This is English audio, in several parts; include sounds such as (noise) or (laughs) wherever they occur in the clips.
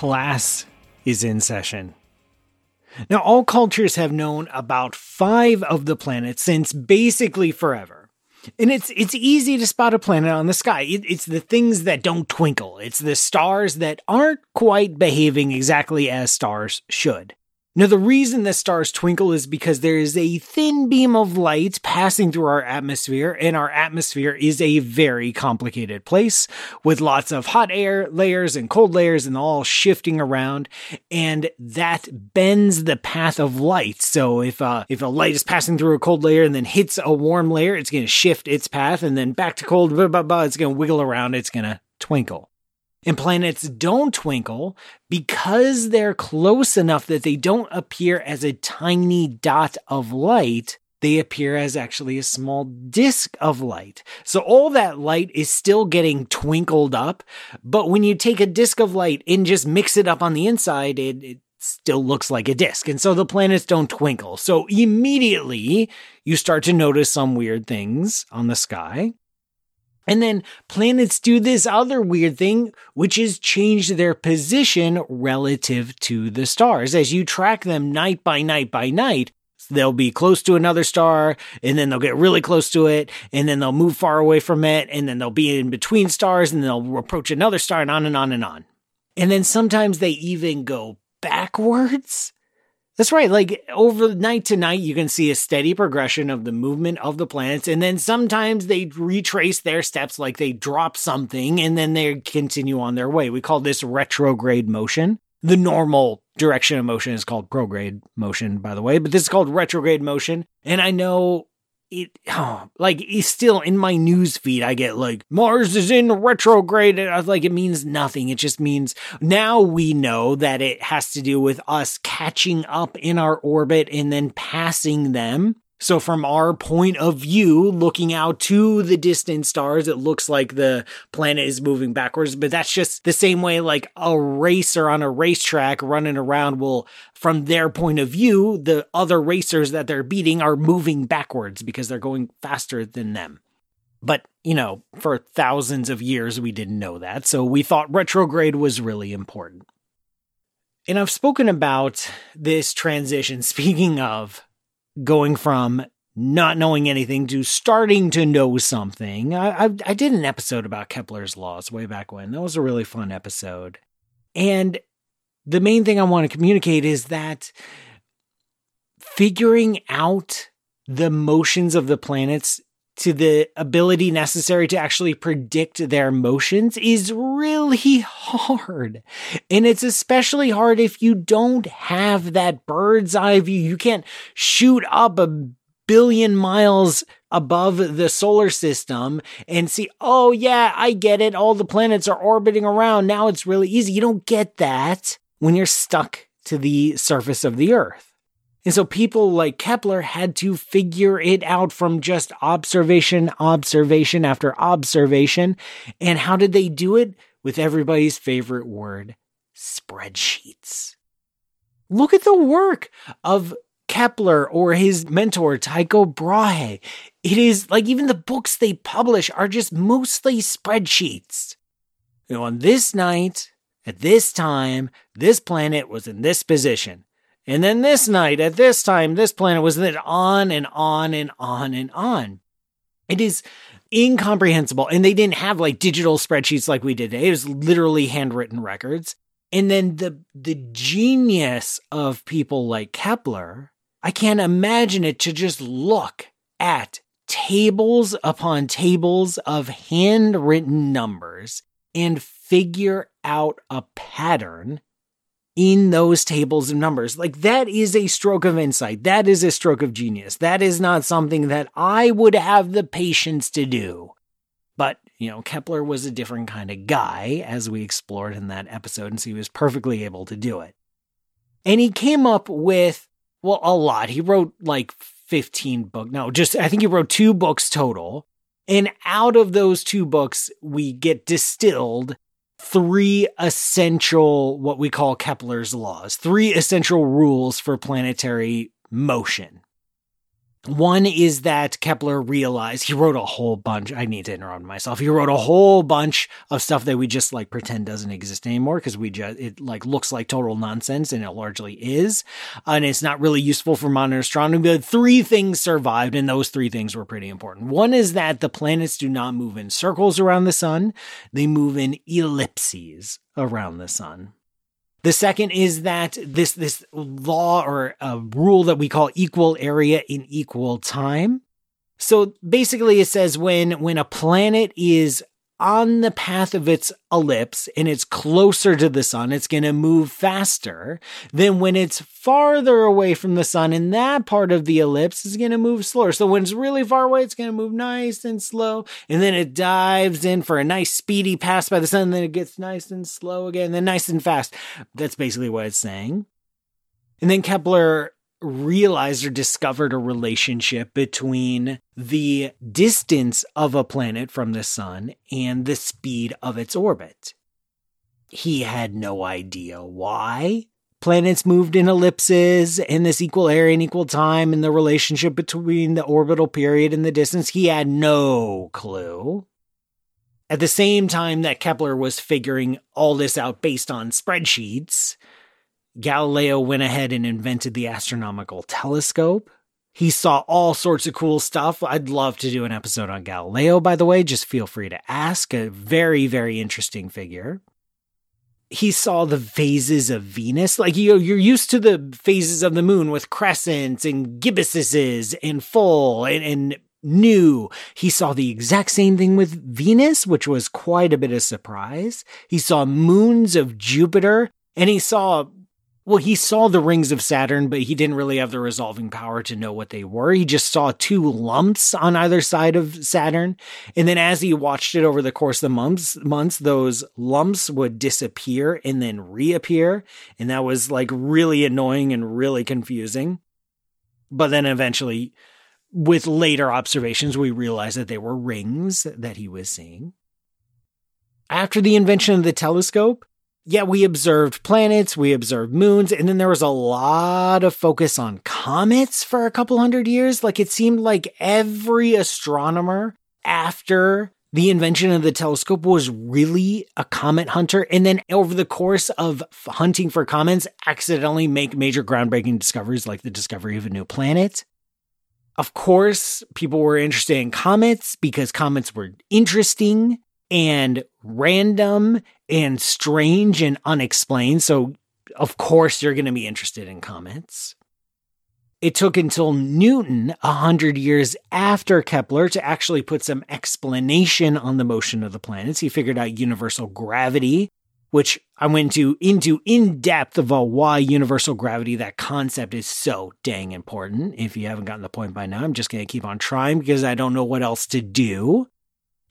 class is in session. Now, all cultures have known about five of the planets since basically forever. And it's it's easy to spot a planet on the sky. It, it's the things that don't twinkle. It's the stars that aren't quite behaving exactly as stars should. Now, the reason the stars twinkle is because there is a thin beam of light passing through our atmosphere, and our atmosphere is a very complicated place with lots of hot air layers and cold layers and all shifting around, and that bends the path of light. So if uh, if a light is passing through a cold layer and then hits a warm layer, it's going to shift its path, and then back to cold, blah, blah, blah, it's going to wiggle around, it's going to twinkle. And planets don't twinkle because they're close enough that they don't appear as a tiny dot of light. They appear as actually a small disk of light. So all that light is still getting twinkled up. But when you take a disk of light and just mix it up on the inside, it, it still looks like a disk. And so the planets don't twinkle. So immediately you start to notice some weird things on the sky. And then planets do this other weird thing, which is change their position relative to the stars. As you track them night by night by night, they'll be close to another star and then they'll get really close to it and then they'll move far away from it and then they'll be in between stars and they'll approach another star and on and on and on. And then sometimes they even go backwards. That's right. Like over night to night, you can see a steady progression of the movement of the planets. And then sometimes they retrace their steps, like they drop something and then they continue on their way. We call this retrograde motion. The normal direction of motion is called prograde motion, by the way, but this is called retrograde motion. And I know it oh, (sighs) like it's still in my news feed i get like mars is in retrograde and i was like it means nothing. It just means now we know that it has to do with us catching up in our orbit and then passing them so from our point of view, looking out to the distant stars, it looks like the planet is moving backwards, but that's just the same way like a racer on a racetrack running around will, from their point of view, the other racers that they're beating are moving backwards because they're going faster than them. But, you know, for thousands of years, we didn't know that. So we thought retrograde was really important. And I've spoken about this transition, (laughs) speaking of going from not knowing anything to starting to know something. I, I, I, did an episode about Kepler's laws way back when. That was a really fun episode. And the main thing I want to communicate is that figuring out the motions of the planets to the ability necessary to actually predict their motions is really (laughs) hard. And it's especially hard if you don't have that bird's eye view. You can't shoot up a billion miles above the solar system and see, oh, yeah, I get it. All the planets are orbiting around. Now it's really easy. You don't get that when you're stuck to the surface of the Earth. And so people like Kepler had to figure it out from just observation, observation after observation. And how did they do it? With everybody's favorite word, spreadsheets. Look at the work of Kepler or his mentor, Tycho Brahe. It is like even the books they publish are just mostly spreadsheets. On this night, at this time, this planet was in this position. And then this night, at this time, this planet was then on and on and on and on. It is incomprehensible. And they didn't have like digital spreadsheets like we did today. It was literally handwritten records. And then the the genius of people like Kepler, I can't imagine it to just look at tables upon tables of handwritten numbers and figure out a pattern in those tables of numbers. Like that is a stroke of insight. That is a stroke of genius. That is not something that I would have the patience to do. But, you know, Kepler was a different kind of guy, as we explored in that episode, and so he was perfectly able to do it. And he came up with, well, a lot. He wrote like 15 books. No, just, I think he wrote two books total. And out of those two books, we get distilled three essential, what we call Kepler's laws, three essential rules for planetary motion. One is that Kepler realized he wrote a whole bunch. I need to interrupt myself. He wrote a whole bunch of stuff that we just like pretend doesn't exist anymore because we just, it like looks like total nonsense and it largely is. And it's not really useful for modern astronomy. But three things survived and those three things were pretty important. One is that the planets do not move in circles around the sun. They move in ellipses around the sun. The second is that this this law or rule that we call equal area in equal time. So basically it says when when a planet is on the path of its ellipse and it's closer to the sun, it's going to move faster than when it's farther away from the sun and that part of the ellipse is going to move slower. So when it's really far away, it's going to move nice and slow. And then it dives in for a nice speedy pass by the sun. And then it gets nice and slow again, then nice and fast. That's basically what it's saying. And then Kepler realized or discovered a relationship between the distance of a planet from the sun and the speed of its orbit. He had no idea why planets moved in ellipses in this equal area and equal time and the relationship between the orbital period and the distance. He had no clue. At the same time that Kepler was figuring all this out based on spreadsheets, Galileo went ahead and invented the astronomical telescope. He saw all sorts of cool stuff. I'd love to do an episode on Galileo, by the way. Just feel free to ask. A very, very interesting figure. He saw the phases of Venus. Like you, you're used to the phases of the moon with crescents and gibbuses and full and, and new. He saw the exact same thing with Venus, which was quite a bit of surprise. He saw moons of Jupiter and he saw well, he saw the rings of Saturn, but he didn't really have the resolving power to know what they were. He just saw two lumps on either side of Saturn. And then as he watched it over the course of the months, months, those lumps would disappear and then reappear. And that was like really annoying and really confusing. But then eventually, with later observations, we realized that they were rings that he was seeing. After the invention of the telescope, yeah, we observed planets, we observed moons, and then there was a lot of focus on comets for a couple hundred years. Like it seemed like every astronomer after the invention of the telescope was really a comet hunter. And then over the course of hunting for comets, accidentally make major groundbreaking discoveries like the discovery of a new planet. Of course, people were interested in comets because comets were interesting and random and strange and unexplained. So, of course, you're going to be interested in comets. It took until Newton, a hundred years after Kepler, to actually put some explanation on the motion of the planets. He figured out universal gravity, which I went to into in depth about why universal gravity, that concept is so dang important. If you haven't gotten the point by now, I'm just going to keep on trying because I don't know what else to do.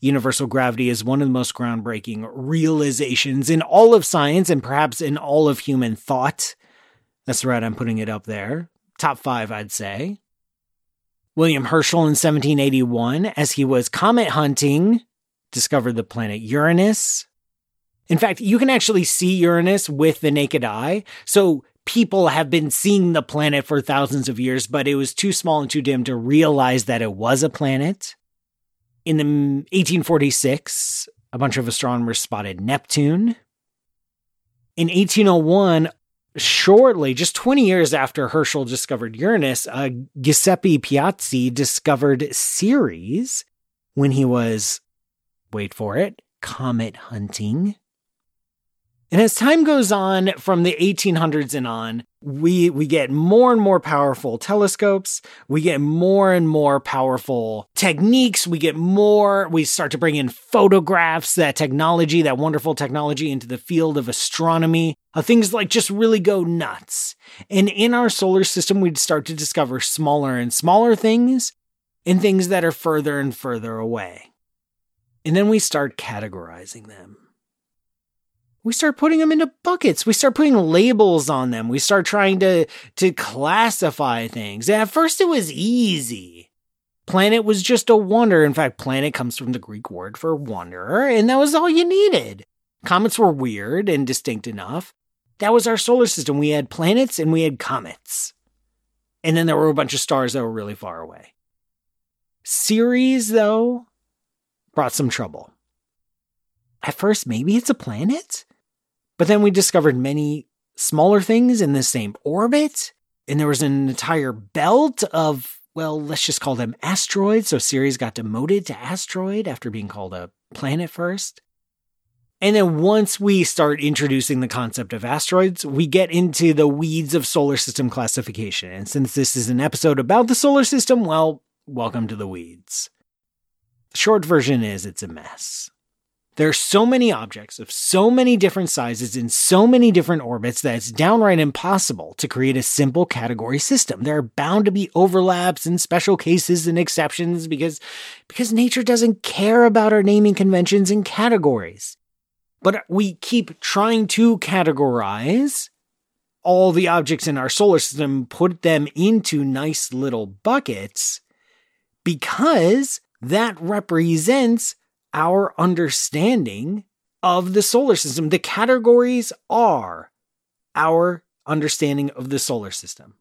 Universal gravity is one of the most groundbreaking realizations in all of science and perhaps in all of human thought. That's right, I'm putting it up there. Top five, I'd say. William Herschel in 1781, as he was comet hunting, discovered the planet Uranus. In fact, you can actually see Uranus with the naked eye. So people have been seeing the planet for thousands of years, but it was too small and too dim to realize that it was a planet. In 1846, a bunch of astronomers spotted Neptune. In 1801, shortly, just 20 years after Herschel discovered Uranus, uh, Giuseppe Piazzi discovered Ceres when he was, wait for it, comet hunting. And as time goes on from the 1800s and on, we we get more and more powerful telescopes, we get more and more powerful techniques, we get more we start to bring in photographs, that technology, that wonderful technology into the field of astronomy. Uh, things like just really go nuts. And in our solar system we'd start to discover smaller and smaller things and things that are further and further away. And then we start categorizing them we start putting them into buckets. We start putting labels on them. We start trying to, to classify things. And at first it was easy. Planet was just a wonder. In fact, planet comes from the Greek word for wanderer, and that was all you needed. Comets were weird and distinct enough. That was our solar system. We had planets and we had comets. And then there were a bunch of stars that were really far away. Ceres, though, brought some trouble. At first, maybe it's a planet, but then we discovered many smaller things in the same orbit, and there was an entire belt of, well, let's just call them asteroids. So Ceres got demoted to asteroid after being called a planet first. And then once we start introducing the concept of asteroids, we get into the weeds of solar system classification. And since this is an episode about the solar system, well, welcome to the weeds. The short version is it's a mess. There are so many objects of so many different sizes in so many different orbits that it's downright impossible to create a simple category system. There are bound to be overlaps and special cases and exceptions because, because nature doesn't care about our naming conventions and categories. But we keep trying to categorize all the objects in our solar system, put them into nice little buckets because that represents our understanding of the solar system. The categories are our understanding of the solar system.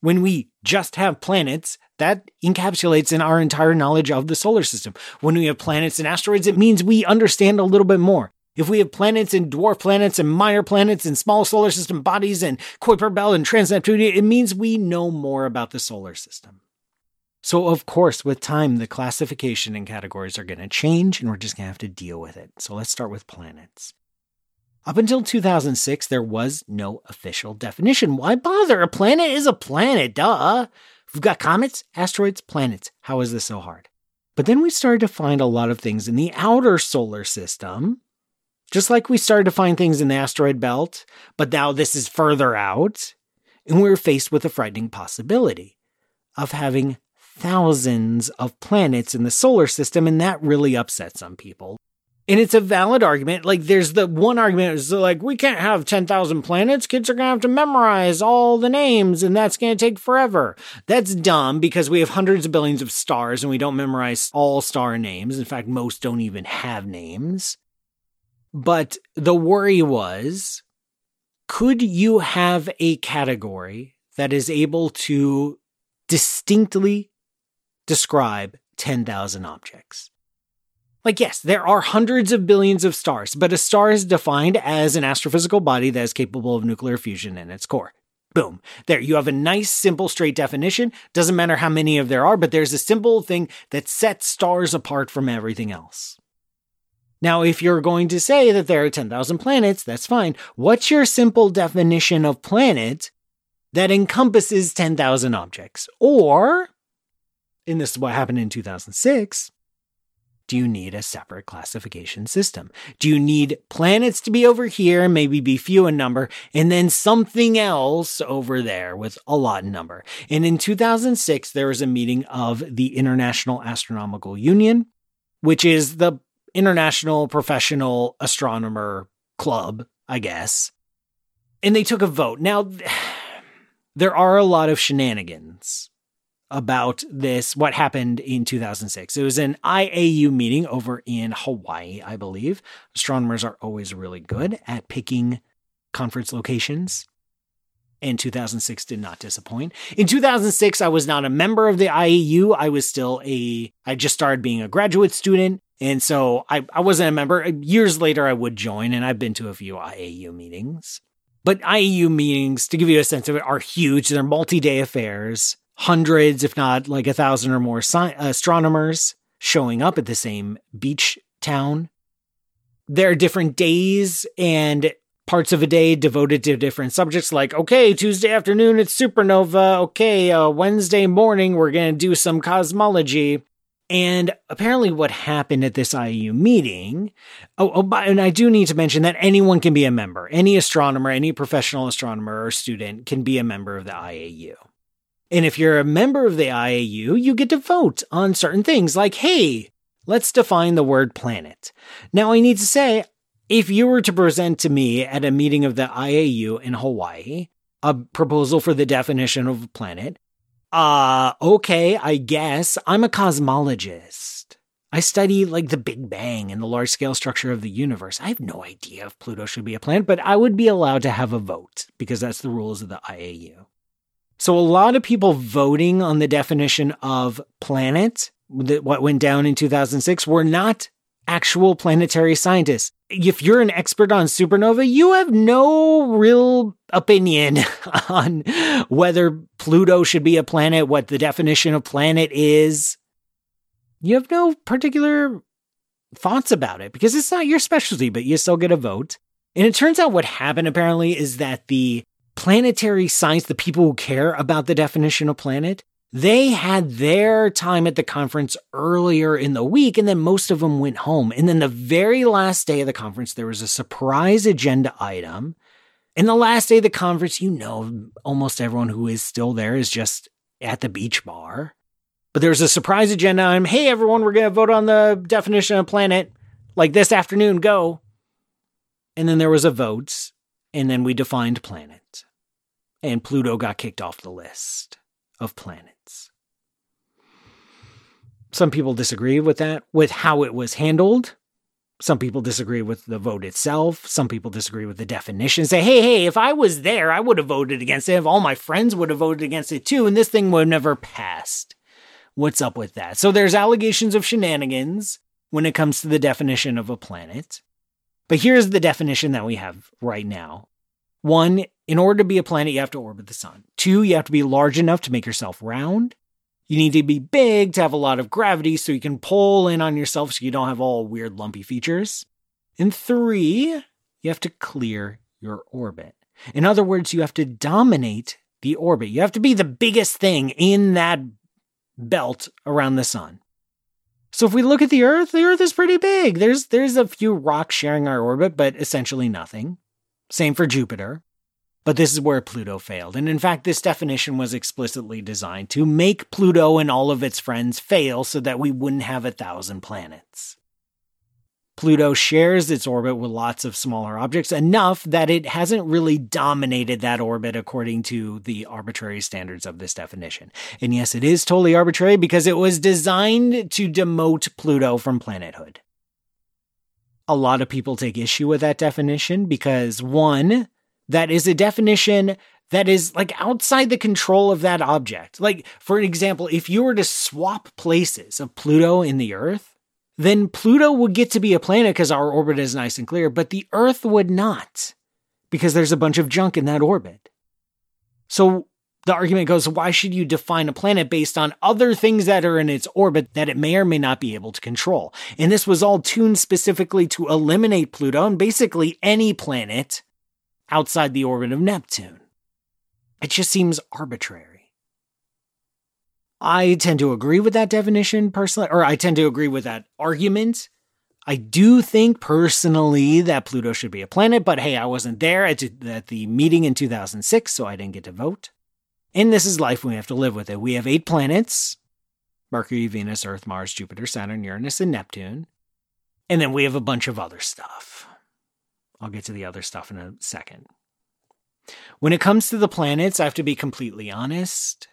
When we just have planets, that encapsulates in our entire knowledge of the solar system. When we have planets and asteroids, it means we understand a little bit more. If we have planets and dwarf planets and minor planets and small solar system bodies and Kuiper Belt and Trans-Neptunia, it means we know more about the solar system. So, of course, with time, the classification and categories are going to change and we're just going to have to deal with it. So, let's start with planets. Up until 2006, there was no official definition. Why bother? A planet is a planet, duh. We've got comets, asteroids, planets. How is this so hard? But then we started to find a lot of things in the outer solar system, just like we started to find things in the asteroid belt, but now this is further out. And we we're faced with a frightening possibility of having thousands of planets in the solar system, and that really upset some people. And it's a valid argument. Like, there's the one argument is like, we can't have 10,000 planets. Kids are going to have to memorize all the names, and that's going to take forever. That's dumb because we have hundreds of billions of stars and we don't memorize all star names. In fact, most don't even have names. But the worry was could you have a category that is able to distinctly describe 10,000 objects? Like, yes, there are hundreds of billions of stars, but a star is defined as an astrophysical body that is capable of nuclear fusion in its core. Boom. There, you have a nice, simple, straight definition. Doesn't matter how many of there are, but there's a simple thing that sets stars apart from everything else. Now, if you're going to say that there are 10,000 planets, that's fine. What's your simple definition of planet that encompasses 10,000 objects? Or, and this is what happened in 2006, do you need a separate classification system? Do you need planets to be over here, maybe be few in number, and then something else over there with a lot in number? And in 2006, there was a meeting of the International Astronomical Union, which is the International Professional Astronomer Club, I guess. And they took a vote. Now, (sighs) there are a lot of shenanigans about this, what happened in 2006. It was an IAU meeting over in Hawaii, I believe. Astronomers are always really good at picking conference locations. And 2006 did not disappoint. In 2006, I was not a member of the IAU. I was still a, I just started being a graduate student. And so I, I wasn't a member. Years later, I would join, and I've been to a few IAU meetings. But IAU meetings, to give you a sense of it, are huge. They're multi day affairs hundreds, if not like a thousand or more sci- astronomers showing up at the same beach town. There are different days and parts of a day devoted to different subjects like okay tuesday afternoon it's supernova. Okay uh, wednesday morning we're going to do some cosmology. And apparently what happened at this iau meeting oh, oh and i do need to mention that anyone can be a member. Any astronomer any professional astronomer or student can be a member of the iau and if you're a member of the IAU, you get to vote on certain things like, hey, let's define the word planet. Now, I need to say, if you were to present to me at a meeting of the IAU in Hawaii a proposal for the definition of a planet, uh, okay, I guess I'm a cosmologist. I study like the Big Bang and the large scale structure of the universe. I have no idea if Pluto should be a planet, but I would be allowed to have a vote because that's the rules of the IAU. So a lot of people voting on the definition of planet, what went down in 2006, were not actual planetary scientists. If you're an expert on supernova, you have no real opinion (laughs) on whether Pluto should be a planet, what the definition of planet is. You have no particular thoughts about it because it's not your specialty, but you still get a vote. And it turns out what happened apparently is that the planetary science, the people who care about the definition of planet, they had their time at the conference earlier in the week, and then most of them went home. And then the very last day of the conference, there was a surprise agenda item. And the last day of the conference, you know, almost everyone who is still there is just at the beach bar. But there's a surprise agenda item. Hey, everyone, we're going to vote on the definition of planet like this afternoon. Go. And then there was a vote, and then we defined planet. And Pluto got kicked off the list of planets. Some people disagree with that, with how it was handled. Some people disagree with the vote itself. Some people disagree with the definition. Say, hey, hey, if I was there, I would have voted against it. If all my friends would have voted against it too, and this thing would have never passed. What's up with that? So there's allegations of shenanigans when it comes to the definition of a planet. But here's the definition that we have right now. One, in order to be a planet, you have to orbit the sun. Two, you have to be large enough to make yourself round. You need to be big to have a lot of gravity so you can pull in on yourself so you don't have all weird lumpy features. And three, you have to clear your orbit. In other words, you have to dominate the orbit. You have to be the biggest thing in that belt around the sun. So if we look at the Earth, the Earth is pretty big. There's there's a few rocks sharing our orbit, but essentially nothing. Same for Jupiter. But this is where Pluto failed. And in fact, this definition was explicitly designed to make Pluto and all of its friends fail so that we wouldn't have a thousand planets. Pluto shares its orbit with lots of smaller objects enough that it hasn't really dominated that orbit according to the arbitrary standards of this definition. And yes, it is totally arbitrary because it was designed to demote Pluto from planethood. A lot of people take issue with that definition because one, that is a definition that is like outside the control of that object. Like, for example, if you were to swap places of Pluto and the Earth, then Pluto would get to be a planet because our orbit is nice and clear, but the Earth would not because there's a bunch of junk in that orbit. So the argument goes why should you define a planet based on other things that are in its orbit that it may or may not be able to control? And this was all tuned specifically to eliminate Pluto and basically any planet outside the orbit of Neptune. It just seems arbitrary. I tend to agree with that definition personally, or I tend to agree with that argument. I do think personally that Pluto should be a planet, but hey, I wasn't there at, the meeting in 2006, so I didn't get to vote. And this is life, we have to live with it. We have eight planets Mercury, Venus, Earth, Mars, Jupiter, Saturn, Uranus, and Neptune. And then we have a bunch of other stuff. I'll get to the other stuff in a second. When it comes to the planets, I have to be completely honest.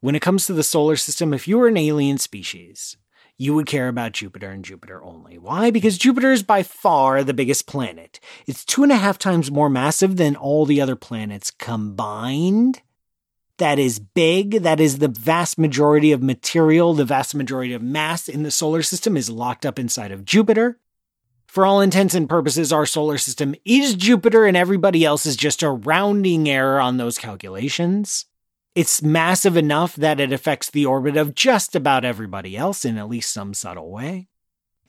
When it comes to the solar system, if you were an alien species, you would care about Jupiter and Jupiter only. Why? Because Jupiter is by far the biggest planet. It's two and a half times more massive than all the other planets combined. That is big. That is the vast majority of material, the vast majority of mass in the solar system is locked up inside of Jupiter. For all intents and purposes, our solar system is Jupiter, and everybody else is just a rounding error on those calculations. It's massive enough that it affects the orbit of just about everybody else in at least some subtle way.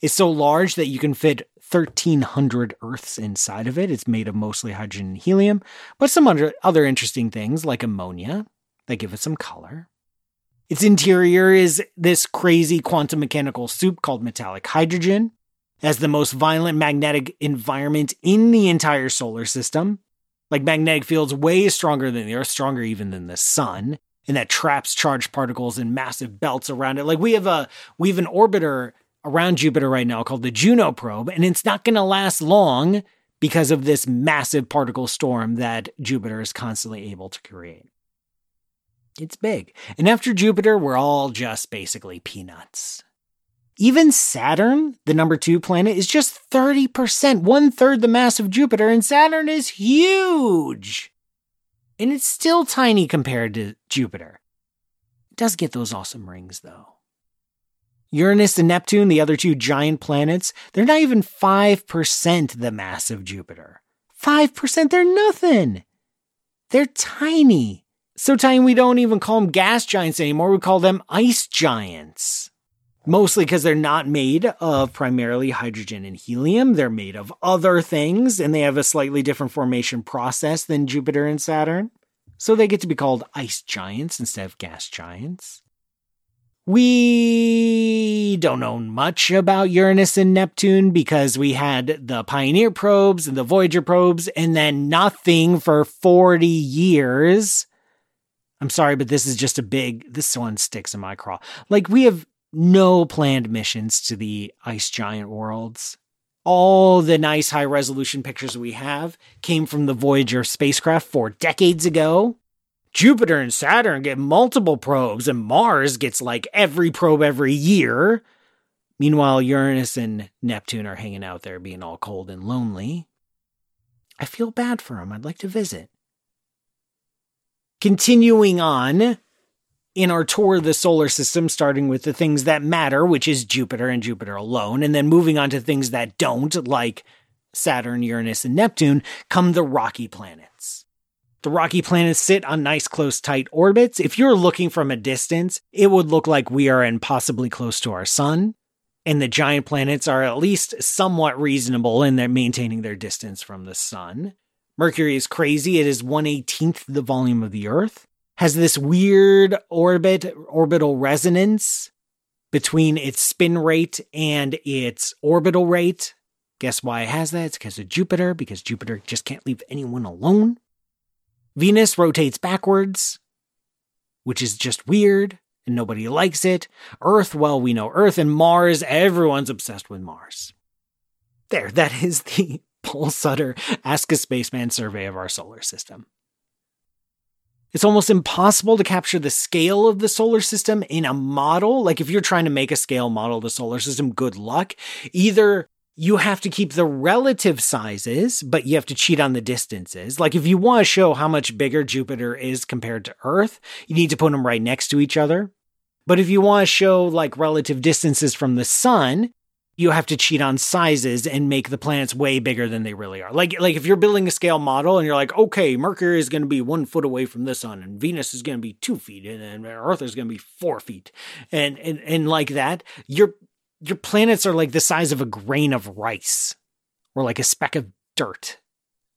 It's so large that you can fit 1,300 Earths inside of it. It's made of mostly hydrogen and helium, but some other, interesting things like ammonia that give it some color. Its interior is this crazy quantum mechanical soup called metallic hydrogen, as the most violent magnetic environment in the entire solar system. Like magnetic fields way stronger than the Earth, stronger even than the sun, and that traps charged particles in massive belts around it. Like we have a we have an orbiter around Jupiter right now called the Juno probe, and it's not going to last long because of this massive particle storm that Jupiter is constantly able to create. It's big. And after Jupiter, we're all just basically peanuts. Even Saturn, the number two planet, is just 30%, one third the mass of Jupiter, and Saturn is huge. and it's still tiny compared to Jupiter. It does get those awesome rings, though. Uranus and Neptune, the other two giant planets, they're not even 5% the mass of Jupiter. 5%, they're nothing. They're tiny. So tiny we don't even call them gas giants anymore. We call them ice giants. Mostly because they're not made of primarily hydrogen and helium. They're made of other things and they have a slightly different formation process than Jupiter and Saturn. So they get to be called ice giants instead of gas giants. We don't know much about Uranus and Neptune because we had the Pioneer probes and the Voyager probes and then nothing for 40 years. I'm sorry, but this is just a big, this one sticks in my craw. Like, we have no planned missions to the ice giant worlds. All the nice high resolution pictures we have came from the Voyager spacecraft four decades ago. Jupiter and Saturn get multiple probes, and Mars gets like every probe every year. Meanwhile, Uranus and Neptune are hanging out there being all cold and lonely. I feel bad for them. I'd like to visit. Continuing on in our tour of the solar system, starting with the things that matter, which is Jupiter and Jupiter alone, and then moving on to things that don't, like Saturn, Uranus, and Neptune, come the rocky planets. The rocky planets sit on nice, close, tight orbits. If you're looking from a distance, it would look like we are in possibly close to our sun. And the giant planets are at least somewhat reasonable in their maintaining their distance from the sun. Mercury is crazy. It is 118th the volume of the Earth. Has this weird orbit, orbital resonance between its spin rate and its orbital rate. Guess why it has that? It's because of Jupiter, because Jupiter just can't leave anyone alone. Venus rotates backwards, which is just weird and nobody likes it. Earth, well, we know Earth, and Mars, everyone's obsessed with Mars. There, that is the (laughs) Paul Sutter Ask a Spaceman survey of our solar system. It's almost impossible to capture the scale of the solar system in a model. Like if you're trying to make a scale model of the solar system, good luck. Either you have to keep the relative sizes, but you have to cheat on the distances. Like if you want to show how much bigger Jupiter is compared to Earth, you need to put them right next to each other. But if you want to show like relative distances from the sun, you have to cheat on sizes and make the planets way bigger than they really are. Like, like if you're building a scale model and you're like, okay, Mercury is going to be one foot away from the sun, and Venus is going to be two feet, and, Earth is going to be four feet, and and and like that, your your planets are like the size of a grain of rice, or like a speck of dirt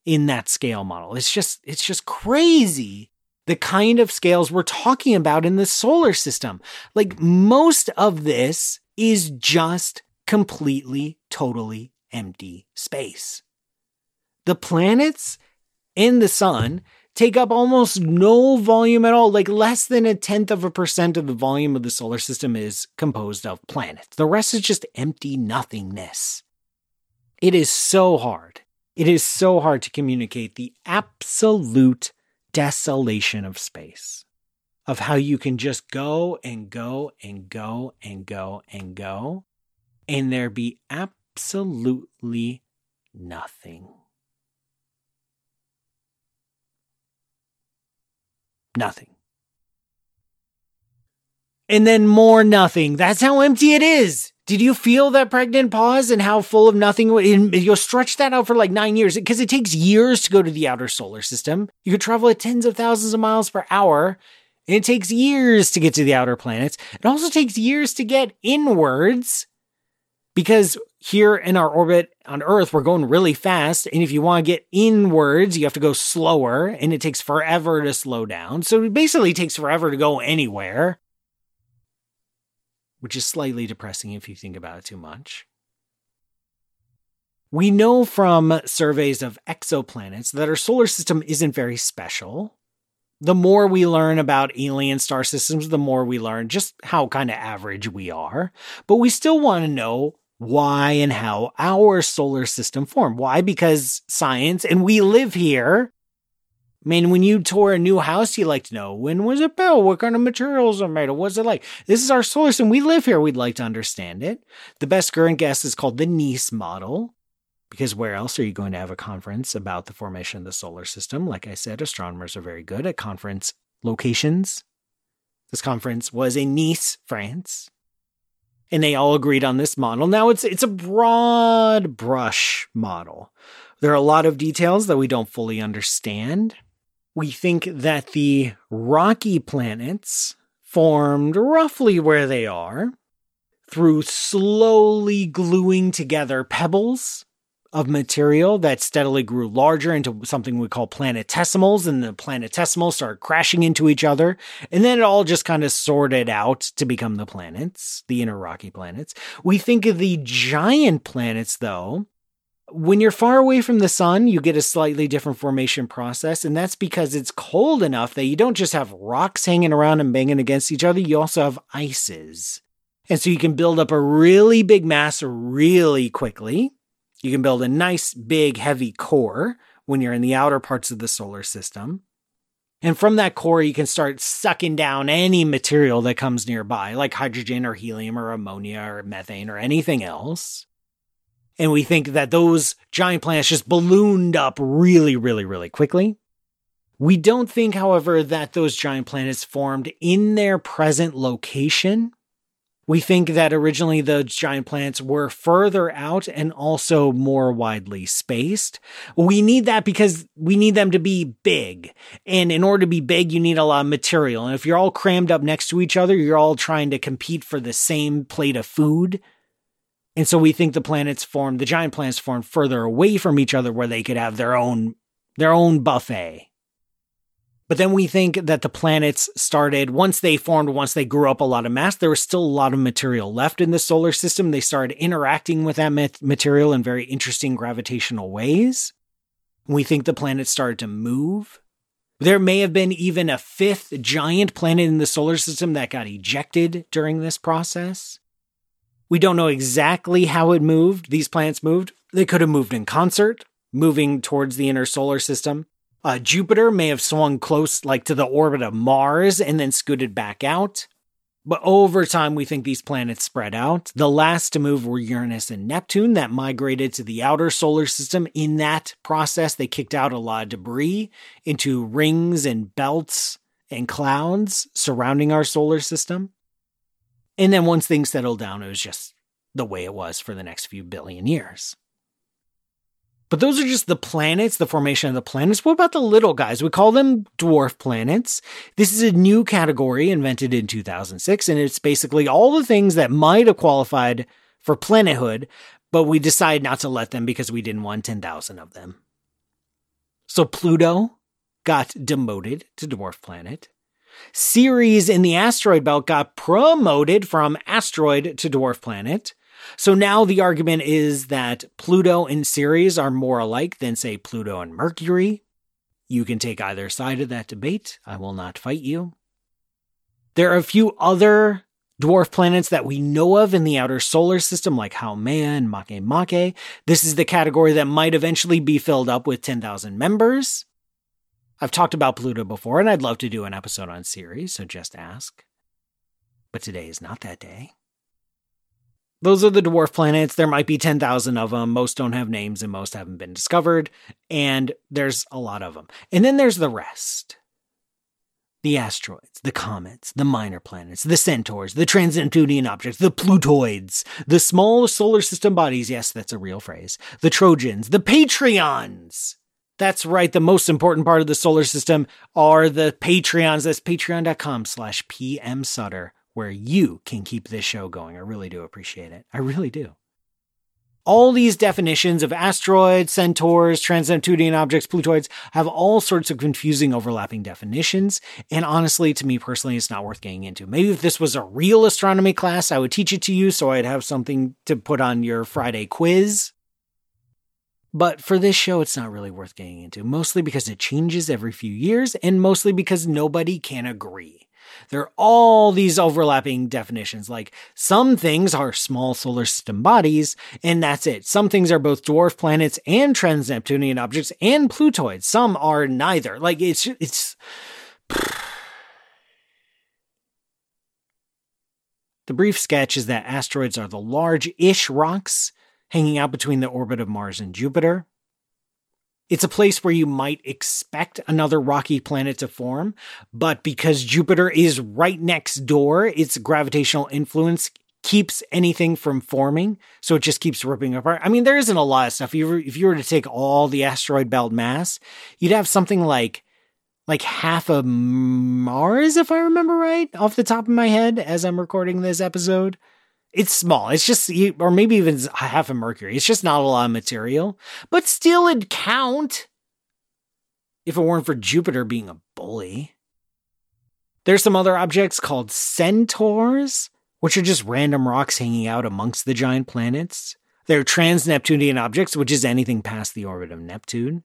in that scale model. It's just it's just crazy the kind of scales we're talking about in the solar system. Like most of this is just completely, totally empty space. The planets and the sun take up almost no volume at all. Like less than a tenth of a percent of the volume of the solar system is composed of planets. The rest is just empty nothingness. It is so hard. It is so hard to communicate the absolute desolation of space, of how you can just go and go and go and go and go and there be absolutely nothing. Nothing. And then more nothing. That's how empty it is. Did you feel that pregnant pause and how full of nothing? You'll stretch that out for like nine years because it takes years to go to the outer solar system. You could travel at tens of thousands of miles per hour. And it takes years to get to the outer planets. It also takes years to get inwards because here in our orbit on Earth, we're going really fast. And if you want to get inwards, you have to go slower and it takes forever to slow down. So it basically takes forever to go anywhere, which is slightly depressing if you think about it too much. We know from surveys of exoplanets that our solar system isn't very special. The more we learn about alien star systems, the more we learn just how kind of average we are. But we still want to know why and how our solar system formed. Why? Because science, and we live here. I mean, when you tour a new house, you like to know when was it built? What kind of materials are made? Of? What's it like? This is our solar system. We live here. We'd like to understand it. The best current guess is called the Nice model Because where else are you going to have a conference about the formation of the solar system? Like I said, astronomers are very good at conference locations. This conference was in Nice, France. And they all agreed on this model. Now it's it's a broad brush model. There are a lot of details that we don't fully understand. We think that the rocky planets formed roughly where they are through slowly gluing together pebbles of material that steadily grew larger into something we call planetesimals, and the planetesimals started crashing into each other. And then it all just kind of sorted out to become the planets, the inner rocky planets. We think of the giant planets, though. When you're far away from the sun, you get a slightly different formation process, and that's because it's cold enough that you don't just have rocks hanging around and banging against each other, you also have ices. And so you can build up a really big mass really quickly you can build a nice, big, heavy core when you're in the outer parts of the solar system. And from that core, you can start sucking down any material that comes nearby, like hydrogen or helium or ammonia or methane or anything else. And we think that those giant planets just ballooned up really, really, really quickly. We don't think, however, that those giant planets formed in their present location we think that originally the giant planets were further out and also more widely spaced. We need that because we need them to be big. And in order to be big, you need a lot of material. And if you're all crammed up next to each other, you're all trying to compete for the same plate of food. And so we think the planets formed, the giant planets formed further away from each other where they could have their own, their own buffet. But then we think that the planets started, once they formed, once they grew up a lot of mass, there was still a lot of material left in the solar system. They started interacting with that material in very interesting gravitational ways. We think the planets started to move. There may have been even a fifth giant planet in the solar system that got ejected during this process. We don't know exactly how it moved. These planets moved. They could have moved in concert, moving towards the inner solar system. Uh, Jupiter may have swung close, like to the orbit of Mars, and then scooted back out. But over time, we think these planets spread out. The last to move were Uranus and Neptune that migrated to the outer solar system. In that process, they kicked out a lot of debris into rings and belts and clouds surrounding our solar system. And then once things settled down, it was just the way it was for the next few billion years. But those are just the planets, the formation of the planets. What about the little guys? We call them dwarf planets. This is a new category invented in 2006, and it's basically all the things that might have qualified for planethood, but we decided not to let them because we didn't want 10,000 of them. So Pluto got demoted to dwarf planet. Ceres in the asteroid belt got promoted from asteroid to dwarf planet. So now the argument is that Pluto and Ceres are more alike than, say, Pluto and Mercury. You can take either side of that debate. I will not fight you. There are a few other dwarf planets that we know of in the outer solar system, like Haumea and Makemake. This is the category that might eventually be filled up with 10,000 members. I've talked about Pluto before, and I'd love to do an episode on Ceres, so just ask. But today is not that day. Those are the dwarf planets. There might be 10,000 of them. Most don't have names and most haven't been discovered. And there's a lot of them. And then there's the rest the asteroids, the comets, the minor planets, the centaurs, the trans-Neptunian objects, the plutoids, the small solar system bodies. Yes, that's a real phrase. The Trojans, the Patreons. That's right. The most important part of the solar system are the Patreons. That's patreon.com slash PM Sutter where you can keep this show going. I really do appreciate it. I really do. All these definitions of asteroids, centaurs, trans-Neptunian objects, plutoids have all sorts of confusing overlapping definitions. And honestly, to me personally, it's not worth getting into. Maybe if this was a real astronomy class, I would teach it to you so I'd have something to put on your Friday quiz. But for this show, it's not really worth getting into, mostly because it changes every few years and mostly because nobody can agree. There are all these overlapping definitions. Like some things are small solar system bodies, and that's it. Some things are both dwarf planets and trans-Neptunian objects and Plutoids. Some are neither. Like it's it's. (sighs) The brief sketch is that asteroids are the large ish rocks hanging out between the orbit of Mars and Jupiter. It's a place where you might expect another rocky planet to form, but because Jupiter is right next door, its gravitational influence keeps anything from forming, so it just keeps ripping apart. I mean, there isn't a lot of stuff. If you were, if you were to take all the asteroid belt mass, you'd have something like like half of Mars, if I remember right, off the top of my head, as I'm recording this episode. It's small. It's just, or maybe even half a Mercury. It's just not a lot of material, but still it'd count if it weren't for Jupiter being a bully. There's some other objects called centaurs, which are just random rocks hanging out amongst the giant planets. There are trans Neptunian objects, which is anything past the orbit of Neptune.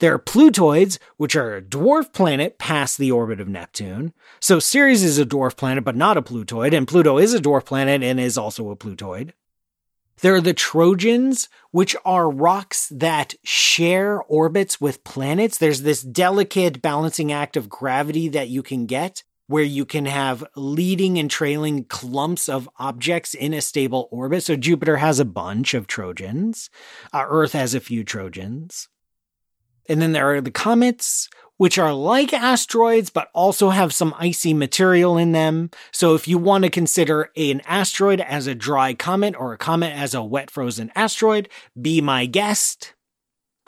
There are Plutoids, which are a dwarf planet past the orbit of Neptune. So Ceres is a dwarf planet, but not a Plutoid, and Pluto is a dwarf planet and is also a Plutoid. There are the Trojans, which are rocks that share orbits with planets. There's this delicate balancing act of gravity that you can get where you can have leading and trailing clumps of objects in a stable orbit. So Jupiter has a bunch of Trojans. Uh, Earth has a few Trojans. And then there are the comets, which are like asteroids, but also have some icy material in them. So if you want to consider an asteroid as a dry comet or a comet as a wet frozen asteroid, be my guest.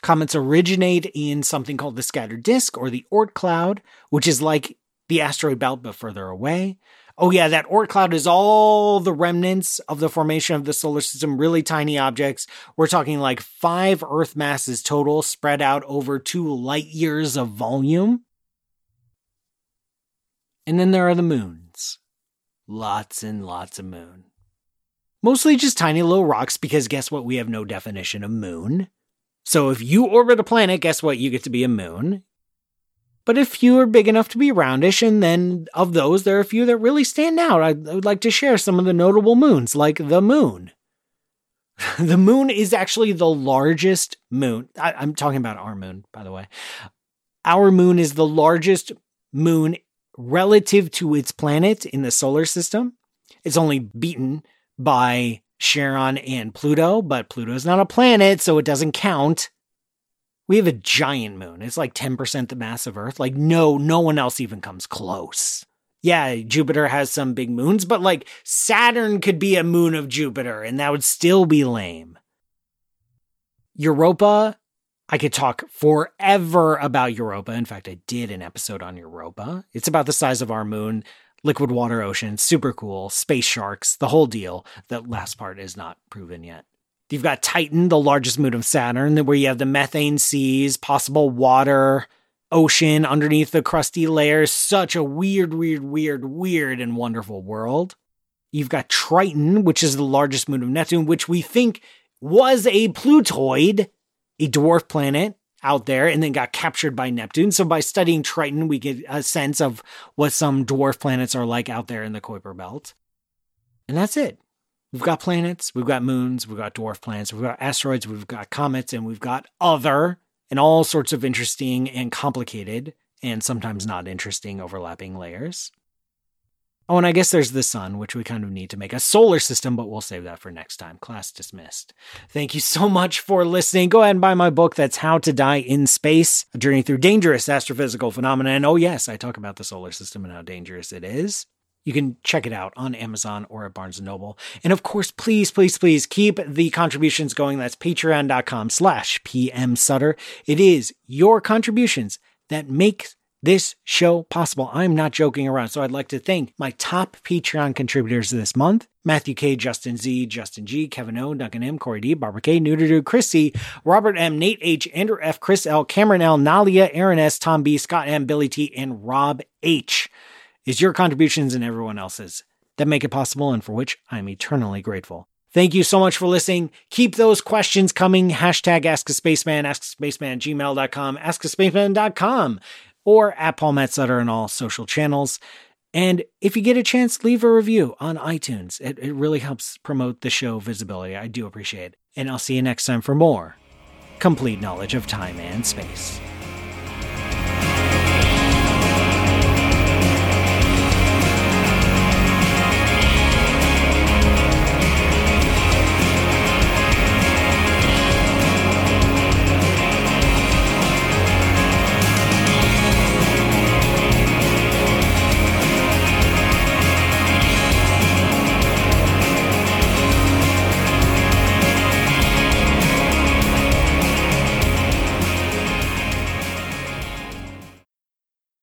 Comets originate in something called the scattered disk or the Oort cloud, which is like the asteroid belt but further away. Oh, yeah, that Oort cloud is all the remnants of the formation of the solar system, really tiny objects. We're talking like five Earth masses total spread out over two light years of volume. And then there are the moons. Lots and lots of moon. Mostly just tiny little rocks because guess what? We have no definition of moon. So if you orbit a planet, guess what? You get to be a moon. But a few are big enough to be roundish, and then of those, there are a few that really stand out. I would like to share some of the notable moons, like the moon. (laughs) the moon is actually the largest moon. I, I'm talking about our moon, by the way. Our moon is the largest moon relative to its planet in the solar system. It's only beaten by Charon and Pluto, but Pluto is not a planet, so it doesn't count we have a giant moon. It's like 10% the mass of Earth. Like, no, no one else even comes close. Yeah, Jupiter has some big moons, but like Saturn could be a moon of Jupiter and that would still be lame. Europa, I could talk forever about Europa. In fact, I did an episode on Europa. It's about the size of our moon, liquid water ocean, super cool, space sharks, the whole deal. The last part is not proven yet. You've got Titan, the largest moon of Saturn, where you have the methane seas, possible water, ocean underneath the crusty layers. Such a weird, weird, weird, weird, and wonderful world. You've got Triton, which is the largest moon of Neptune, which we think was a Plutoid, a dwarf planet out there, and then got captured by Neptune. So by studying Triton, we get a sense of what some dwarf planets are like out there in the Kuiper Belt. And that's it. We've got planets, we've got moons, we've got dwarf planets, we've got asteroids, we've got comets, and we've got other and all sorts of interesting and complicated and sometimes not interesting overlapping layers. Oh, and I guess there's the sun, which we kind of need to make a solar system, but we'll save that for next time. Class dismissed. Thank you so much for listening. Go ahead and buy my book. That's How to Die in Space, a journey through dangerous astrophysical phenomena. And oh, yes, I talk about the solar system and how dangerous it is. You can check it out on Amazon or at Barnes & Noble. And of course, please, please, please keep the contributions going. That's patreon.com slash pmsutter. It is your contributions that make this show possible. I'm not joking around. So I'd like to thank my top Patreon contributors this month. Matthew K, Justin Z, Justin G, Kevin O, Duncan M, Corey D, Barbara K, Neuter Chris C, Robert M, Nate H, Andrew F, Chris L, Cameron L, Naila, Aaron S, Tom B, Scott M, Billy T, and Rob H is your contributions and everyone else's that make it possible and for which I'm eternally grateful. Thank you so much for listening. Keep those questions coming. Hashtag Ask a Spaceman, Ask a Spaceman, gmail.com, askaspaceman.com, or at Paul Matt Sutter on all social channels. And if you get a chance, leave a review on iTunes. It, it really helps promote the show visibility. I do appreciate it. And I'll see you next time for more complete knowledge of time and space.